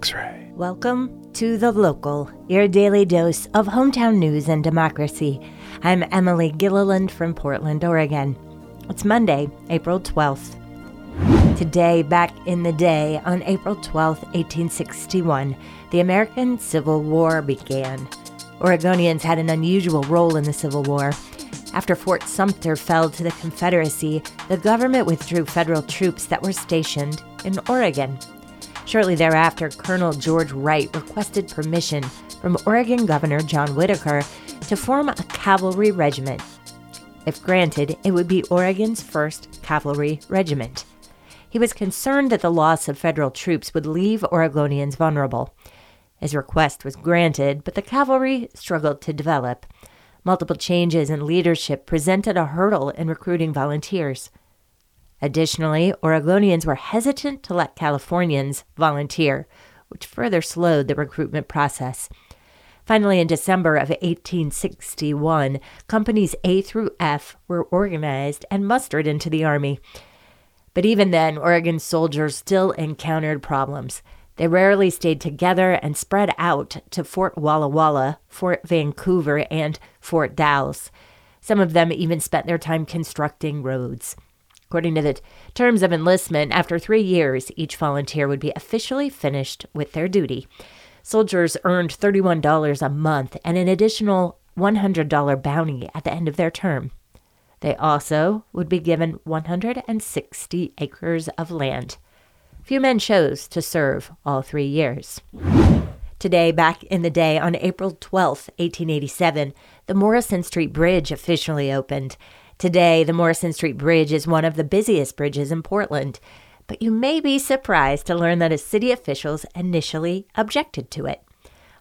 X Ray. Welcome to The Local, your daily dose of hometown news and democracy. I'm Emily Gilliland from Portland, Oregon. It's Monday, April 12th. Today, back in the day, on April 12, 1861, the American Civil War began. Oregonians had an unusual role in the Civil War. After Fort Sumter fell to the Confederacy, the government withdrew federal troops that were stationed in Oregon. Shortly thereafter, Colonel George Wright requested permission from Oregon Governor John Whiteaker to form a cavalry regiment. If granted, it would be Oregon's first cavalry regiment. He was concerned that the loss of federal troops would leave Oregonians vulnerable. His request was granted, but the cavalry struggled to develop. Multiple changes in leadership presented a hurdle in recruiting volunteers. Additionally, Oregonians were hesitant to let Californians volunteer, which further slowed the recruitment process. Finally, in December of 1861, companies A through F were organized and mustered into the Army. But even then, Oregon soldiers still encountered problems. They rarely stayed together and spread out to Fort Walla Walla, Fort Vancouver, and Fort Dalles. Some of them even spent their time constructing roads. According to the terms of enlistment, after three years, each volunteer would be officially finished with their duty. Soldiers earned $31 a month and an additional $100 bounty at the end of their term. They also would be given 160 acres of land. Few men chose to serve all three years. Today, back in the day, on April 12, 1887, the Morrison Street Bridge officially opened. Today, the Morrison Street Bridge is one of the busiest bridges in Portland, but you may be surprised to learn that city officials initially objected to it.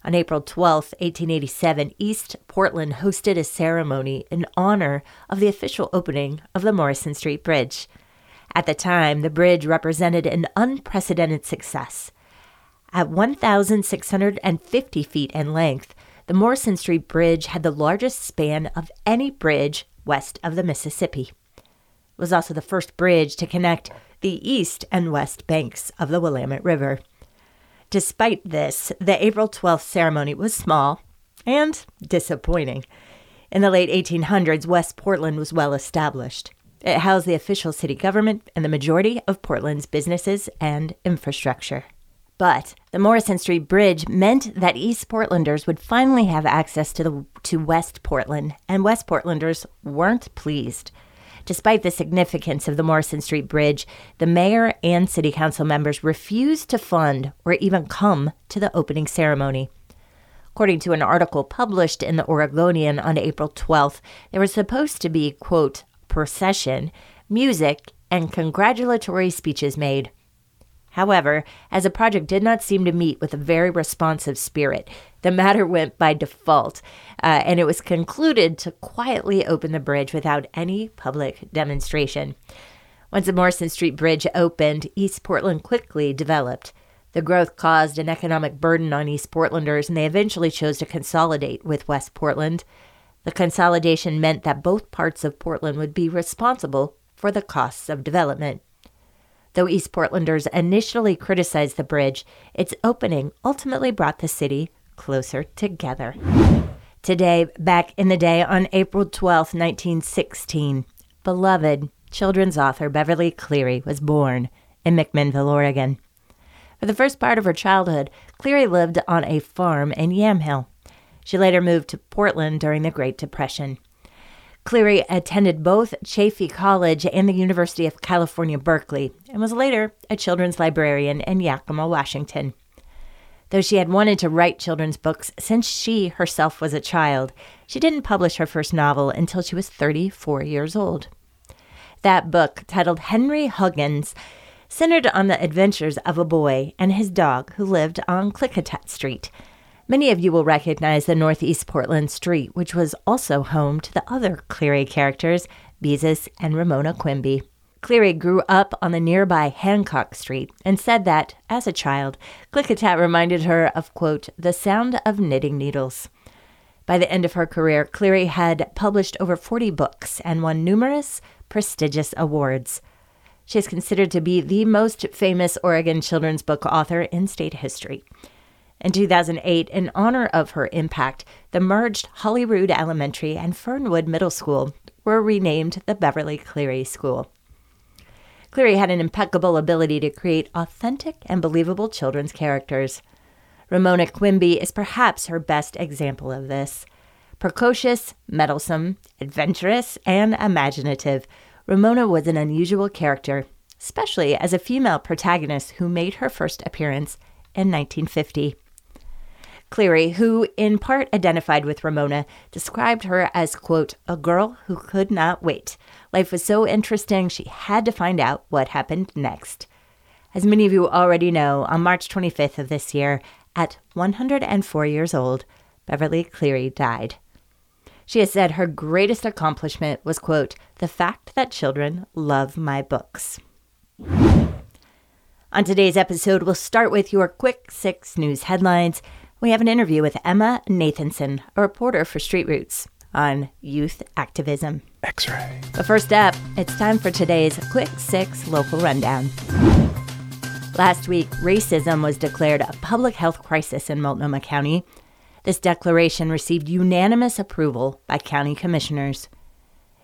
On April 12, 1887, East Portland hosted a ceremony in honor of the official opening of the Morrison Street Bridge. At the time, the bridge represented an unprecedented success. At 1,650 feet in length, the Morrison Street Bridge had the largest span of any bridge west of the Mississippi. It was also the first bridge to connect the east and west banks of the Willamette River. Despite this, the April 12th ceremony was small and disappointing. In the late 1800s, West Portland was well established. It housed the official city government and the majority of Portland's businesses and infrastructure. But the Morrison Street Bridge meant that East Portlanders would finally have access to the to West Portland, and West Portlanders weren't pleased. Despite the significance of the Morrison Street Bridge, the mayor and city council members refused to fund or even come to the opening ceremony. According to an article published in the Oregonian on April 12th, there was supposed to be, quote, procession, music, and congratulatory speeches made. However, as the project did not seem to meet with a very responsive spirit, the matter went by default, uh, and it was concluded to quietly open the bridge without any public demonstration. Once the Morrison Street Bridge opened, East Portland quickly developed. The growth caused an economic burden on East Portlanders, and they eventually chose to consolidate with West Portland. The consolidation meant that both parts of Portland would be responsible for the costs of development. Though East Portlanders initially criticized the bridge, its opening ultimately brought the city closer together. Today, back in the day on April 12, 1916, beloved children's author Beverly Cleary was born in McMinnville, Oregon. For the first part of her childhood, Cleary lived on a farm in Yamhill. She later moved to Portland during the Great Depression. Cleary attended both Chaffey College and the University of California, Berkeley, and was later a children's librarian in Yakima, Washington. Though she had wanted to write children's books since she herself was a child, she didn't publish her first novel until she was 34 years old. That book, titled Henry Huggins, centered on the adventures of a boy and his dog who lived on Klickitat Street, Many of you will recognize the Northeast Portland Street, which was also home to the other Cleary characters, Beezus and Ramona Quimby. Cleary grew up on the nearby Hancock Street and said that, as a child, Klickitat reminded her of, quote, the sound of knitting needles. By the end of her career, Cleary had published over 40 books and won numerous prestigious awards. She is considered to be the most famous Oregon children's book author in state history. In 2008, in honor of her impact, the merged Hollyrood Elementary and Fernwood Middle School were renamed the Beverly Cleary School. Cleary had an impeccable ability to create authentic and believable children's characters. Ramona Quimby is perhaps her best example of this. Precocious, meddlesome, adventurous, and imaginative, Ramona was an unusual character, especially as a female protagonist who made her first appearance in 1950. Cleary, who in part identified with Ramona, described her as, quote, a girl who could not wait. Life was so interesting, she had to find out what happened next. As many of you already know, on March 25th of this year, at 104 years old, Beverly Cleary died. She has said her greatest accomplishment was, quote, the fact that children love my books. On today's episode, we'll start with your quick six news headlines. We have an interview with Emma Nathanson, a reporter for Street Roots, on youth activism. X ray. But first up, it's time for today's quick six local rundown. Last week, racism was declared a public health crisis in Multnomah County. This declaration received unanimous approval by county commissioners.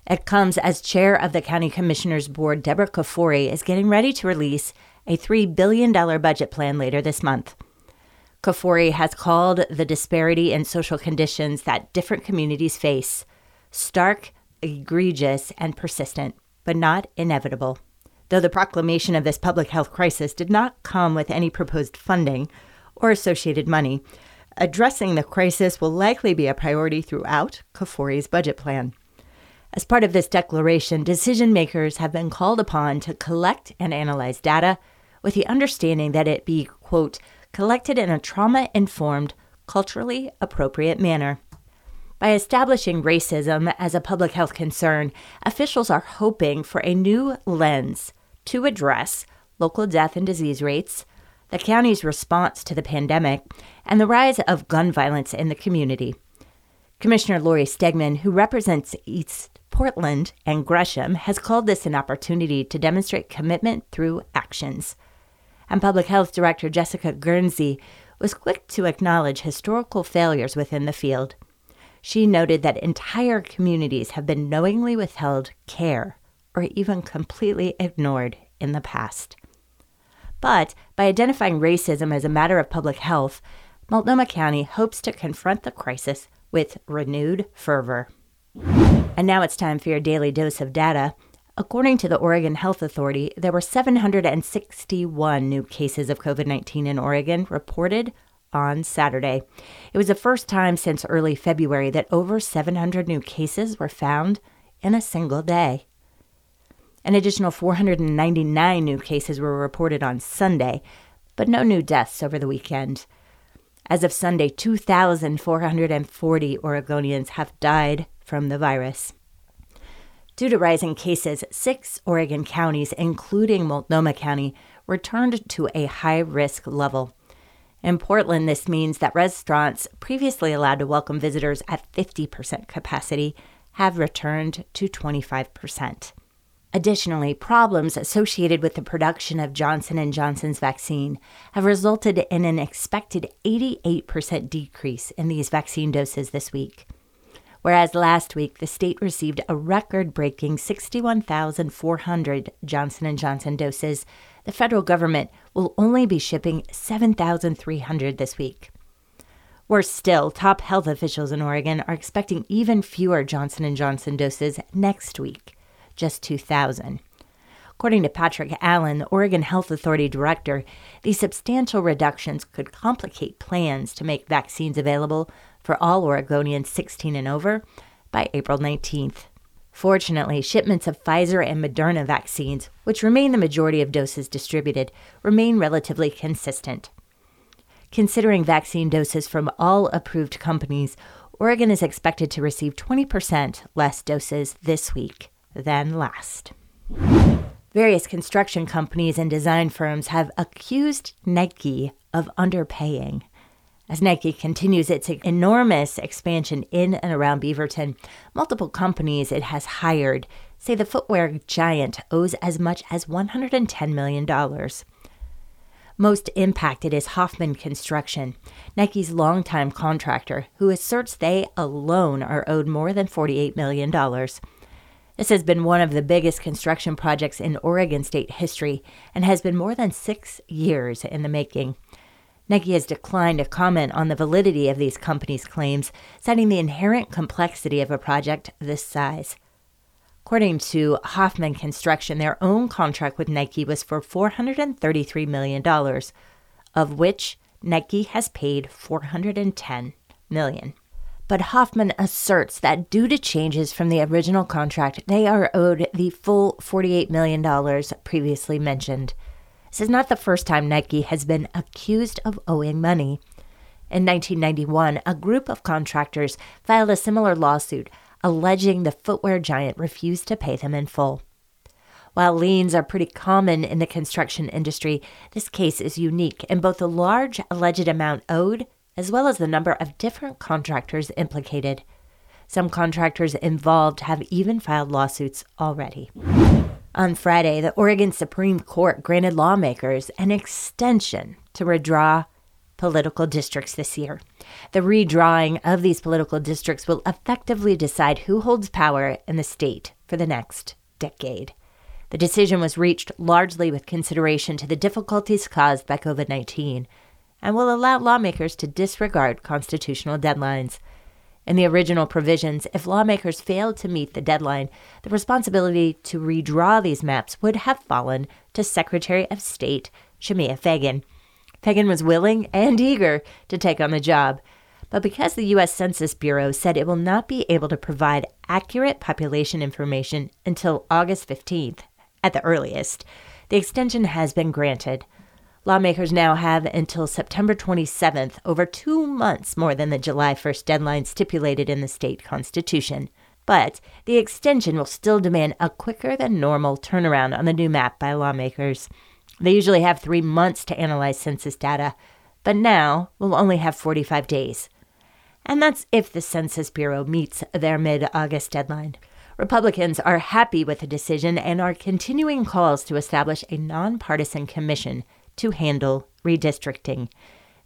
It comes as chair of the County Commissioners Board, Deborah Kafoury, is getting ready to release a $3 billion budget plan later this month. Kafoury has called the disparity in social conditions that different communities face stark, egregious, and persistent, but not inevitable. Though the proclamation of this public health crisis did not come with any proposed funding or associated money, Addressing the crisis will likely be a priority throughout Kafoury's budget plan. As part of this declaration, decision makers have been called upon to collect and analyze data with the understanding that it be, quote, collected in a trauma informed, culturally appropriate manner. By establishing racism as a public health concern, officials are hoping for a new lens to address local death and disease rates, the county's response to the pandemic, and the rise of gun violence in the community. Commissioner Lori Stegmann, who represents East Portland and Gresham, has called this an opportunity to demonstrate commitment through actions. And Public Health Director Jessica Guernsey was quick to acknowledge historical failures within the field. She noted that entire communities have been knowingly withheld care or even completely ignored in the past. But by identifying racism as a matter of public health, Multnomah County hopes to confront the crisis with renewed fervor. And now it's time for your daily dose of data. According to the Oregon Health Authority, there were 761 new cases of COVID 19 in Oregon reported on Saturday. It was the first time since early February that over 700 new cases were found in a single day. An additional 499 new cases were reported on Sunday, but no new deaths over the weekend. As of Sunday, 2,440 Oregonians have died from the virus. Due to rising cases, six Oregon counties, including Multnomah County, returned to a high risk level. In Portland, this means that restaurants previously allowed to welcome visitors at 50% capacity have returned to 25%. Additionally, problems associated with the production of Johnson & Johnson's vaccine have resulted in an expected 88% decrease in these vaccine doses this week. Whereas last week the state received a record-breaking 61,400 Johnson & Johnson doses, the federal government will only be shipping 7,300 this week. Worse still, top health officials in Oregon are expecting even fewer Johnson & Johnson doses next week just 2,000. According to Patrick Allen, the Oregon Health Authority director, these substantial reductions could complicate plans to make vaccines available for all Oregonians 16 and over by April 19th. Fortunately, shipments of Pfizer and Moderna vaccines, which remain the majority of doses distributed, remain relatively consistent. Considering vaccine doses from all approved companies, Oregon is expected to receive 20% less doses this week than last. Various construction companies and design firms have accused Nike of underpaying. As Nike continues its enormous expansion in and around Beaverton, multiple companies it has hired say the footwear giant owes as much as $110 million. Most impacted is Hoffman Construction, Nike's longtime contractor, who asserts they alone are owed more than $48 million. This has been one of the biggest construction projects in Oregon state history and has been more than six years in the making. Nike has declined to comment on the validity of these companies' claims, citing the inherent complexity of a project this size. According to Hoffman Construction, their own contract with Nike was for $433 million, of which Nike has paid 410 million. But Hoffman asserts that due to changes from the original contract, they are owed the full $48 million previously mentioned. This is not the first time Nike has been accused of owing money. In 1991, a group of contractors filed a similar lawsuit alleging the footwear giant refused to pay them in full. While liens are pretty common in the construction industry, this case is unique in both the large alleged amount owed as well as the number of different contractors implicated. Some contractors involved have even filed lawsuits already. On Friday, the Oregon Supreme Court granted lawmakers an extension to redraw political districts this year. The redrawing of these political districts will effectively decide who holds power in the state for the next decade. The decision was reached largely with consideration to the difficulties caused by COVID 19 and will allow lawmakers to disregard constitutional deadlines. In the original provisions, if lawmakers failed to meet the deadline, the responsibility to redraw these maps would have fallen to Secretary of State Shemia Fagan. Fagan was willing and eager to take on the job. But because the U.S. Census Bureau said it will not be able to provide accurate population information until August 15th at the earliest, the extension has been granted. Lawmakers now have until September 27th, over two months more than the July 1st deadline stipulated in the state constitution. But the extension will still demand a quicker than normal turnaround on the new map by lawmakers. They usually have three months to analyze census data, but now we'll only have 45 days. And that's if the Census Bureau meets their mid August deadline. Republicans are happy with the decision and are continuing calls to establish a nonpartisan commission to handle redistricting.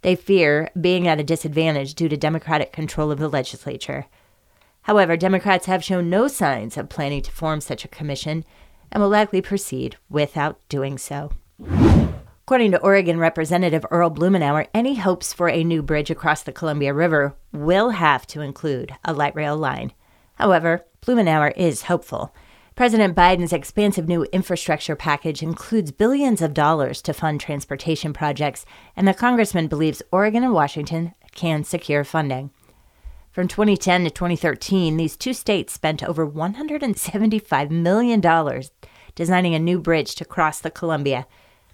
They fear being at a disadvantage due to Democratic control of the legislature. However, Democrats have shown no signs of planning to form such a commission and will likely proceed without doing so. According to Oregon Representative Earl Blumenauer, any hopes for a new bridge across the Columbia River will have to include a light rail line. However, Blumenauer is hopeful. President Biden's expansive new infrastructure package includes billions of dollars to fund transportation projects, and the congressman believes Oregon and Washington can secure funding. From 2010 to 2013, these two states spent over $175 million designing a new bridge to cross the Columbia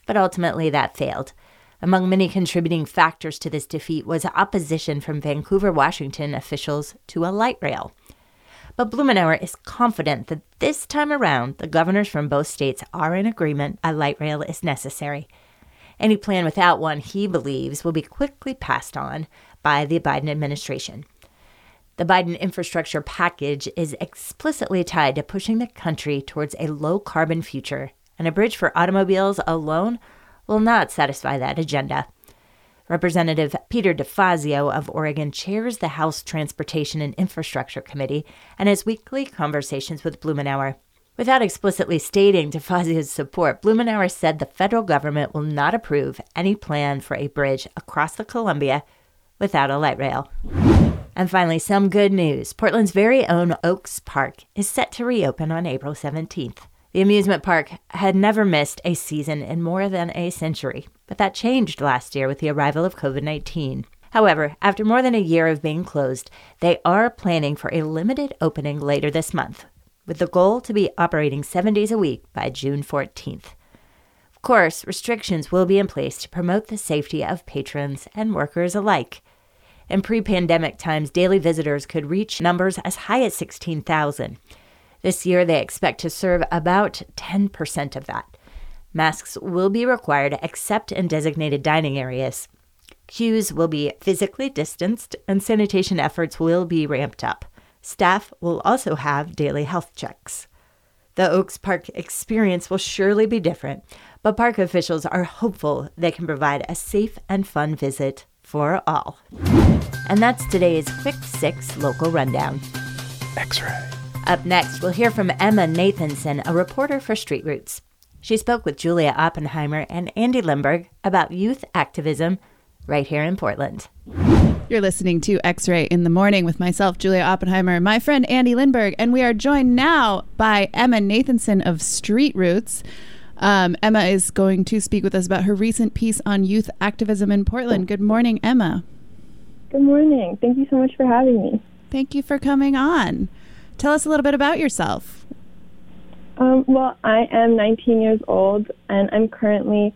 but ultimately that failed. Among many contributing factors to this defeat was opposition from Vancouver, Washington officials to a light rail. But Blumenauer is confident that this time around, the governors from both states are in agreement a light rail is necessary. Any plan without one, he believes, will be quickly passed on by the Biden administration. The Biden infrastructure package is explicitly tied to pushing the country towards a low carbon future and a bridge for automobiles alone will not satisfy that agenda. Representative Peter DeFazio of Oregon chairs the House Transportation and Infrastructure Committee and has weekly conversations with Blumenauer. Without explicitly stating DeFazio's support, Blumenauer said the federal government will not approve any plan for a bridge across the Columbia without a light rail. And finally, some good news. Portland's very own Oaks Park is set to reopen on April 17th. The amusement park had never missed a season in more than a century, but that changed last year with the arrival of COVID 19. However, after more than a year of being closed, they are planning for a limited opening later this month, with the goal to be operating seven days a week by June 14th. Of course, restrictions will be in place to promote the safety of patrons and workers alike. In pre pandemic times, daily visitors could reach numbers as high as 16,000. This year, they expect to serve about 10% of that. Masks will be required except in designated dining areas. Queues will be physically distanced, and sanitation efforts will be ramped up. Staff will also have daily health checks. The Oaks Park experience will surely be different, but park officials are hopeful they can provide a safe and fun visit for all. And that's today's Quick Six local rundown. X ray. Up next, we'll hear from Emma Nathanson, a reporter for Street Roots. She spoke with Julia Oppenheimer and Andy Lindberg about youth activism right here in Portland. You're listening to X Ray in the Morning with myself, Julia Oppenheimer, and my friend Andy Lindberg, and we are joined now by Emma Nathanson of Street Roots. Um, Emma is going to speak with us about her recent piece on youth activism in Portland. Good morning, Emma. Good morning. Thank you so much for having me. Thank you for coming on. Tell us a little bit about yourself. Um, well, I am 19 years old, and I'm currently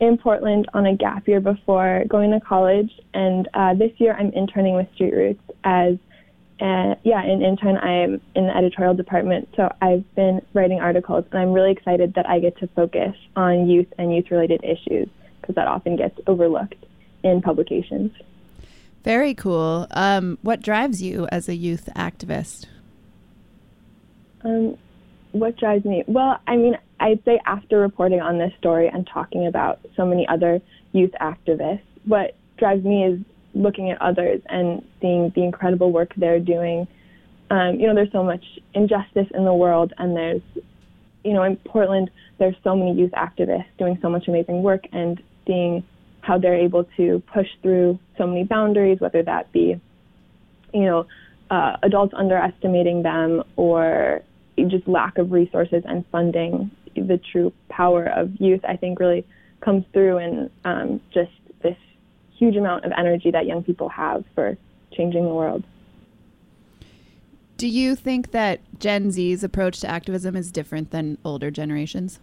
in Portland on a gap year before going to college. And uh, this year, I'm interning with Street Roots as, uh, yeah, an intern. I am in the editorial department, so I've been writing articles, and I'm really excited that I get to focus on youth and youth-related issues because that often gets overlooked in publications. Very cool. Um, what drives you as a youth activist? Um, what drives me? Well, I mean, I'd say after reporting on this story and talking about so many other youth activists, what drives me is looking at others and seeing the incredible work they're doing. Um, you know, there's so much injustice in the world, and there's, you know, in Portland, there's so many youth activists doing so much amazing work, and seeing how they're able to push through so many boundaries, whether that be, you know, uh, adults underestimating them or just lack of resources and funding, the true power of youth, I think, really comes through in um, just this huge amount of energy that young people have for changing the world. Do you think that Gen Z's approach to activism is different than older generations?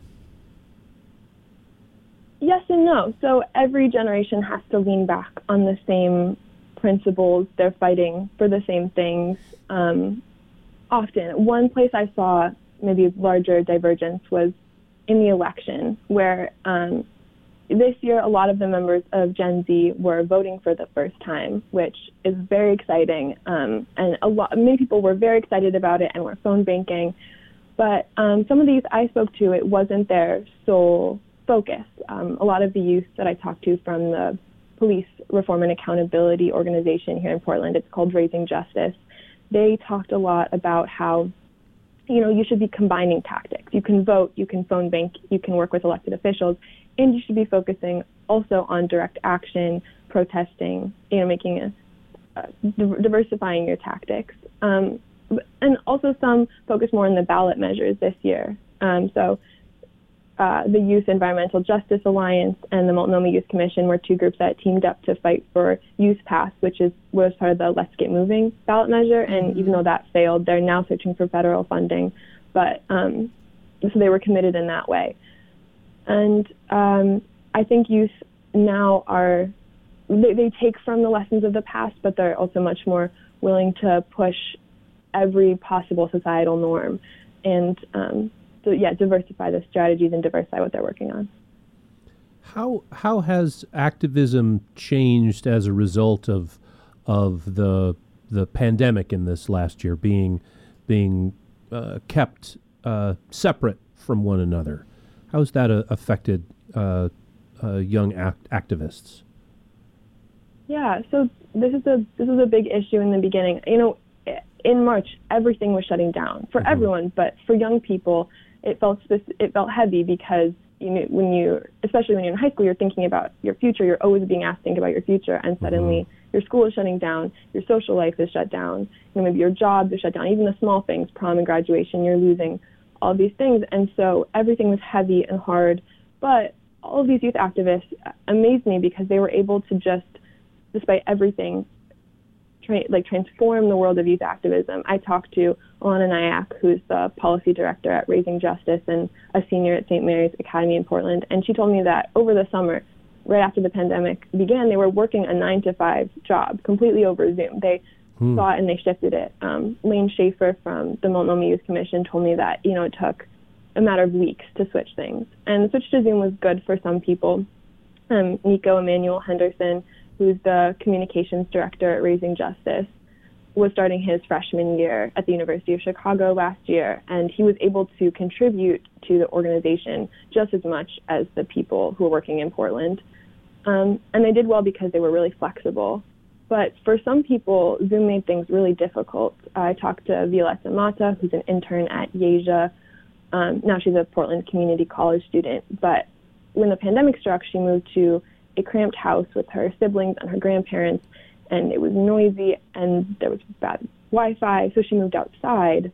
Yes and no. So every generation has to lean back on the same principles. They're fighting for the same things. Um, often. One place I saw maybe larger divergence was in the election, where um, this year a lot of the members of Gen Z were voting for the first time, which is very exciting. Um, and a lot, many people were very excited about it and were phone banking. But um, some of these I spoke to, it wasn't their sole focus. Um, a lot of the youth that I talked to from the Police Reform and Accountability Organization here in Portland, it's called Raising Justice they talked a lot about how you know you should be combining tactics. You can vote, you can phone bank, you can work with elected officials, and you should be focusing also on direct action, protesting, you know, making a diversifying your tactics. Um, and also some focus more on the ballot measures this year. Um, so uh, the Youth Environmental Justice Alliance and the Multnomah Youth Commission were two groups that teamed up to fight for Youth Pass, which is was part of the Let's Get Moving ballot measure. And mm-hmm. even though that failed, they're now searching for federal funding. But um, so they were committed in that way. And um, I think youth now are they, they take from the lessons of the past, but they're also much more willing to push every possible societal norm. And um, so yeah, diversify the strategies and diversify what they're working on. How how has activism changed as a result of of the the pandemic in this last year being being uh, kept uh, separate from one another? How has that uh, affected uh, uh, young act- activists? Yeah, so this is a this is a big issue in the beginning. You know, in March, everything was shutting down for mm-hmm. everyone, but for young people, it felt it felt heavy because you know when you especially when you're in high school you're thinking about your future you're always being asked to think about your future and suddenly mm-hmm. your school is shutting down your social life is shut down you know maybe your job is shut down even the small things prom and graduation you're losing all these things and so everything was heavy and hard but all of these youth activists amazed me because they were able to just despite everything tra- like transform the world of youth activism. I talked to Alana Nyack, who's the policy director at Raising Justice and a senior at St. Mary's Academy in Portland, and she told me that over the summer, right after the pandemic began, they were working a nine to five job completely over Zoom. They hmm. saw it and they shifted it. Um, Lane Schaefer from the Multnomah Youth Commission told me that you know it took a matter of weeks to switch things, and the switch to Zoom was good for some people. Um, Nico Emmanuel Henderson who's the communications director at Raising Justice, was starting his freshman year at the University of Chicago last year, and he was able to contribute to the organization just as much as the people who were working in Portland. Um, and they did well because they were really flexible. But for some people, Zoom made things really difficult. I talked to Violetta Mata, who's an intern at YEJA. Um, now she's a Portland Community College student. But when the pandemic struck, she moved to a cramped house with her siblings and her grandparents, and it was noisy and there was bad Wi-Fi. So she moved outside.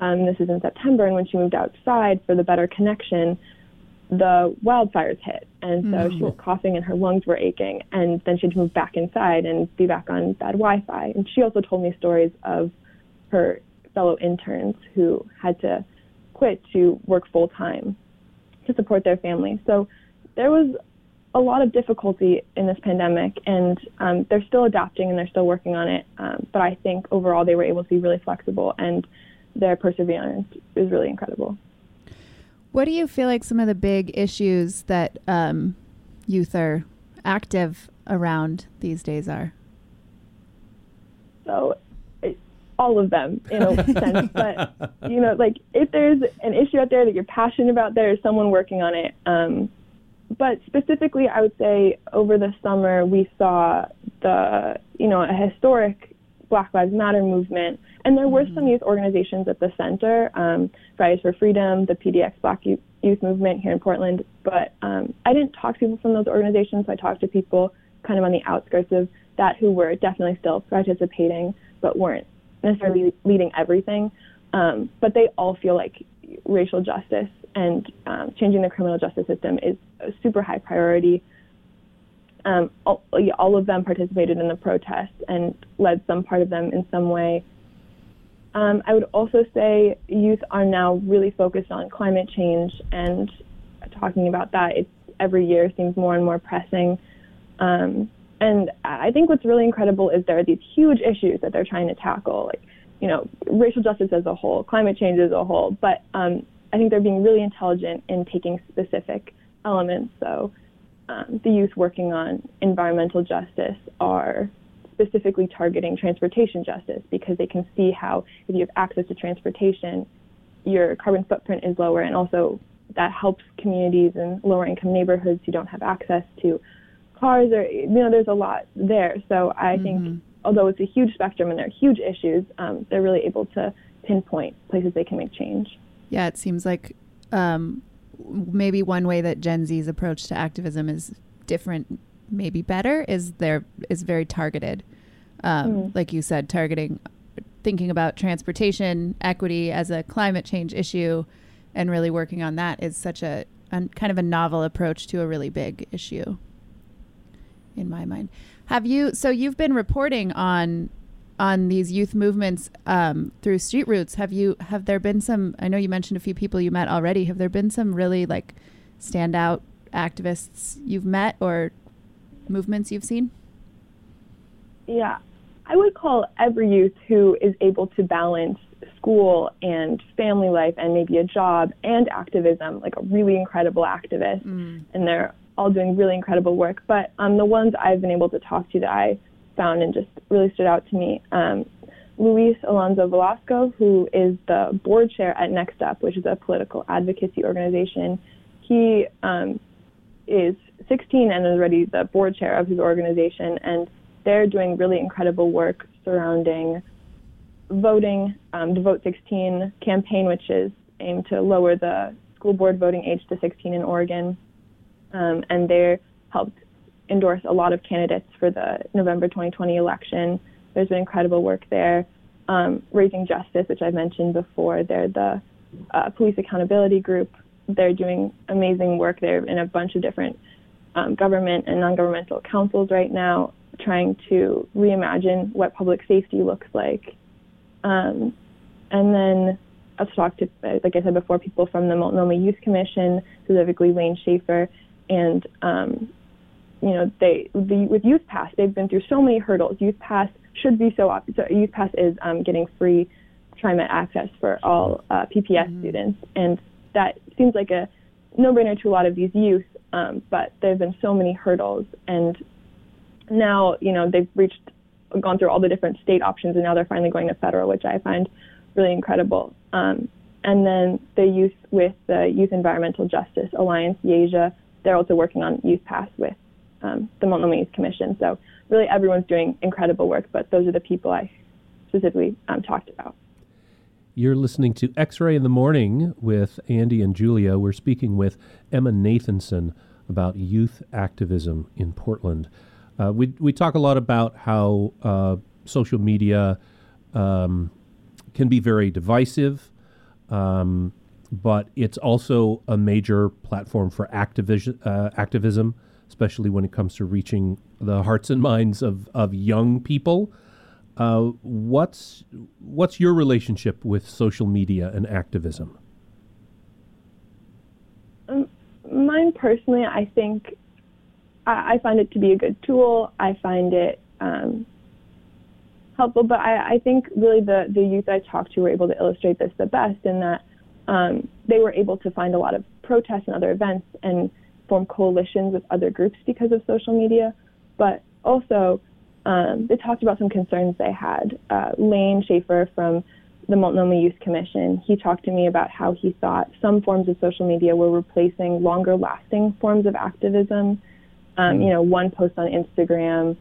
Um, this is in September, and when she moved outside for the better connection, the wildfires hit, and so mm-hmm. she was coughing and her lungs were aching. And then she had to move back inside and be back on bad Wi-Fi. And she also told me stories of her fellow interns who had to quit to work full time to support their family. So there was a lot of difficulty in this pandemic, and um, they're still adapting and they're still working on it. Um, but I think overall they were able to be really flexible, and their perseverance is really incredible. What do you feel like some of the big issues that um, youth are active around these days are? So, it, all of them in a sense. But, you know, like if there's an issue out there that you're passionate about, there is someone working on it. Um, but specifically, I would say over the summer, we saw the, you know, a historic Black Lives Matter movement and there were mm-hmm. some youth organizations at the center, um, Fridays for Freedom, the PDX Black Youth, youth Movement here in Portland. But um, I didn't talk to people from those organizations. So I talked to people kind of on the outskirts of that who were definitely still participating, but weren't necessarily leading everything. Um, but they all feel like racial justice and um, changing the criminal justice system is a super high priority. Um, all, all, of them participated in the protests and led some part of them in some way. Um, I would also say youth are now really focused on climate change and talking about that. It's every year seems more and more pressing. Um, and I think what's really incredible is there are these huge issues that they're trying to tackle, like you know, racial justice as a whole, climate change as a whole. But um, I think they're being really intelligent in taking specific elements. So um, the youth working on environmental justice are specifically targeting transportation justice because they can see how if you have access to transportation, your carbon footprint is lower, and also that helps communities in lower income neighborhoods who don't have access to cars or you know there's a lot there. So I mm-hmm. think although it's a huge spectrum and there are huge issues, um, they're really able to pinpoint places they can make change. Yeah, it seems like um, maybe one way that Gen Z's approach to activism is different maybe better is there is very targeted. Um, mm. Like you said, targeting, thinking about transportation equity as a climate change issue, and really working on that is such a, a kind of a novel approach to a really big issue. In my mind, have you? So you've been reporting on on these youth movements um, through Street Roots. Have you? Have there been some? I know you mentioned a few people you met already. Have there been some really like standout activists you've met or movements you've seen? Yeah, I would call every youth who is able to balance school and family life and maybe a job and activism like a really incredible activist. Mm. And they're all doing really incredible work. But um, the ones I've been able to talk to that I found and just really stood out to me. Um, Luis Alonso Velasco, who is the board chair at Next Up, which is a political advocacy organization, he um, is 16 and is already the board chair of his organization, and they're doing really incredible work surrounding voting, um, the Vote 16 campaign, which is aimed to lower the school board voting age to 16 in Oregon. Um, and they helped endorse a lot of candidates for the November 2020 election. There's been incredible work there. Um, Raising Justice, which I mentioned before, they're the uh, police accountability group. They're doing amazing work. They're in a bunch of different um, government and non-governmental councils right now, trying to reimagine what public safety looks like. Um, and then I've talked to, like I said before, people from the Multnomah Youth Commission, specifically Wayne Schaefer, and um, you know they the, with Youth Pass they've been through so many hurdles. Youth Pass should be so, so Youth Pass is um, getting free TriMet access for all uh, PPS mm-hmm. students, and that seems like a no-brainer to a lot of these youth. Um, but there have been so many hurdles, and now you know they've reached gone through all the different state options, and now they're finally going to federal, which I find really incredible. Um, and then the youth with the Youth Environmental Justice Alliance, YEJA, they're also working on Youth Pass with um, the Multnomah Commission. So really everyone's doing incredible work, but those are the people I specifically um, talked about. You're listening to X Ray in the Morning with Andy and Julia. We're speaking with Emma Nathanson about youth activism in Portland. Uh, we, we talk a lot about how uh, social media um, can be very divisive, um, but it's also a major platform for activis- uh, activism, especially when it comes to reaching the hearts and minds of, of young people. Uh, what's what's your relationship with social media and activism? Um, mine personally, I think I, I, find it to be a good tool. I find it um, helpful, but I, I, think really the the youth I talked to were able to illustrate this the best in that um, they were able to find a lot of protests and other events and form coalitions with other groups because of social media, but also um, they talked about some concerns they had. Uh, Lane Schaefer from the Multnomah Youth Commission, he talked to me about how he thought some forms of social media were replacing longer lasting forms of activism. Um, hmm. you know, one post on Instagram,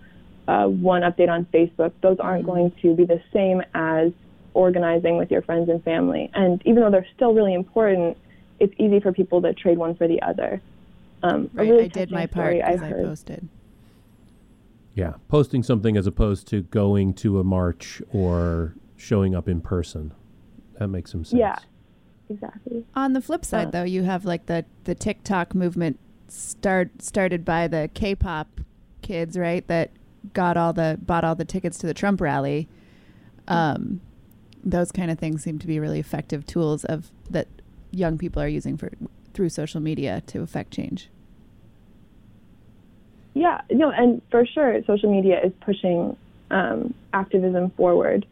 uh, one update on Facebook, those aren't hmm. going to be the same as organizing with your friends and family. And even though they're still really important, it's easy for people to trade one for the other. Um, right, really I did my part because I, I posted. Yeah, posting something as opposed to going to a march or showing up in person. That makes some sense. Yeah, exactly. On the flip side, uh, though, you have like the the TikTok movement start started by the K-pop kids, right? That got all the bought all the tickets to the Trump rally. Um, those kind of things seem to be really effective tools of that young people are using for through social media to affect change. Yeah, no, and for sure, social media is pushing um, activism forward.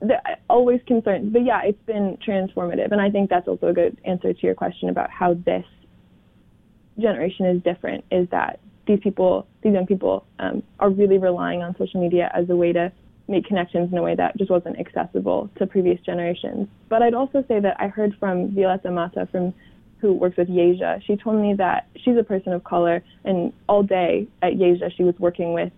The, always concerned, but yeah, it's been transformative, and I think that's also a good answer to your question about how this generation is different. Is that these people, these young people, um, are really relying on social media as a way to make connections in a way that just wasn't accessible to previous generations. But I'd also say that I heard from Violeta Mata from who works with YEJA, she told me that she's a person of color, and all day at YEJA she was working with,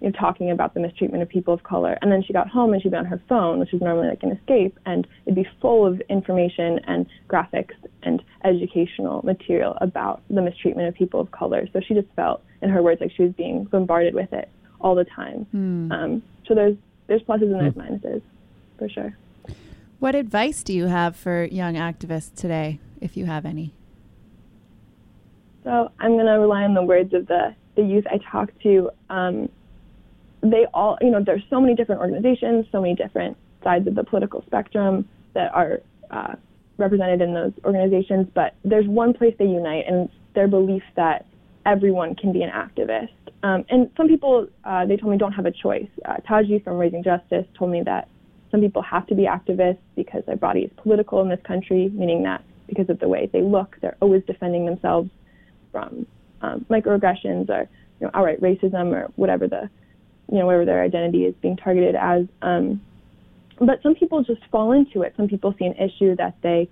you know, talking about the mistreatment of people of color. And then she got home and she'd be on her phone, which is normally like an escape, and it'd be full of information and graphics and educational material about the mistreatment of people of color. So she just felt, in her words, like she was being bombarded with it all the time. Mm. Um, so there's there's pluses and there's mm. minuses, for sure. What advice do you have for young activists today? if you have any? So I'm going to rely on the words of the, the youth I talked to. Um, they all, you know, there's so many different organizations, so many different sides of the political spectrum that are uh, represented in those organizations, but there's one place they unite, and their belief that everyone can be an activist. Um, and some people, uh, they told me, don't have a choice. Uh, Taji from Raising Justice told me that some people have to be activists because their body is political in this country, meaning that because of the way they look. They're always defending themselves from um, microaggressions or you know outright racism or whatever the you know whatever their identity is being targeted as. Um, but some people just fall into it. Some people see an issue that they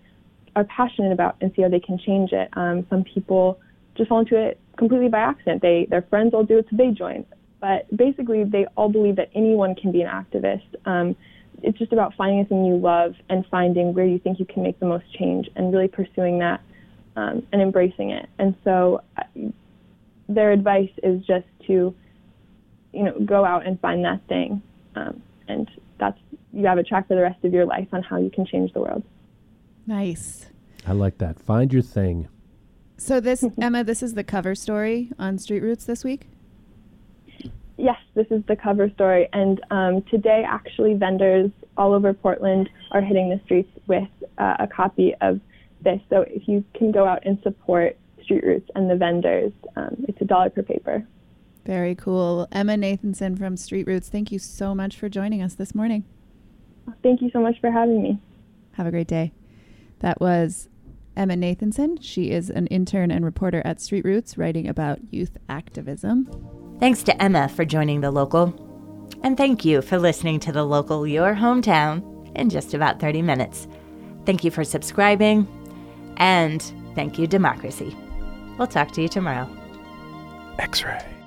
are passionate about and see how they can change it. Um, some people just fall into it completely by accident. They their friends all do it, so they join. But basically, they all believe that anyone can be an activist. Um, it's just about finding something you love and finding where you think you can make the most change and really pursuing that um, and embracing it. And so uh, their advice is just to, you know, go out and find that thing. Um, and that's, you have a track for the rest of your life on how you can change the world. Nice. I like that. Find your thing. So this, Emma, this is the cover story on Street Roots this week? Yes, this is the cover story. And um, today, actually, vendors all over Portland are hitting the streets with uh, a copy of this. So if you can go out and support Street Roots and the vendors, um, it's a dollar per paper. Very cool. Emma Nathanson from Street Roots, thank you so much for joining us this morning. Thank you so much for having me. Have a great day. That was Emma Nathanson. She is an intern and reporter at Street Roots writing about youth activism. Thanks to Emma for joining the local. And thank you for listening to The Local Your Hometown in just about 30 minutes. Thank you for subscribing. And thank you, Democracy. We'll talk to you tomorrow. X ray.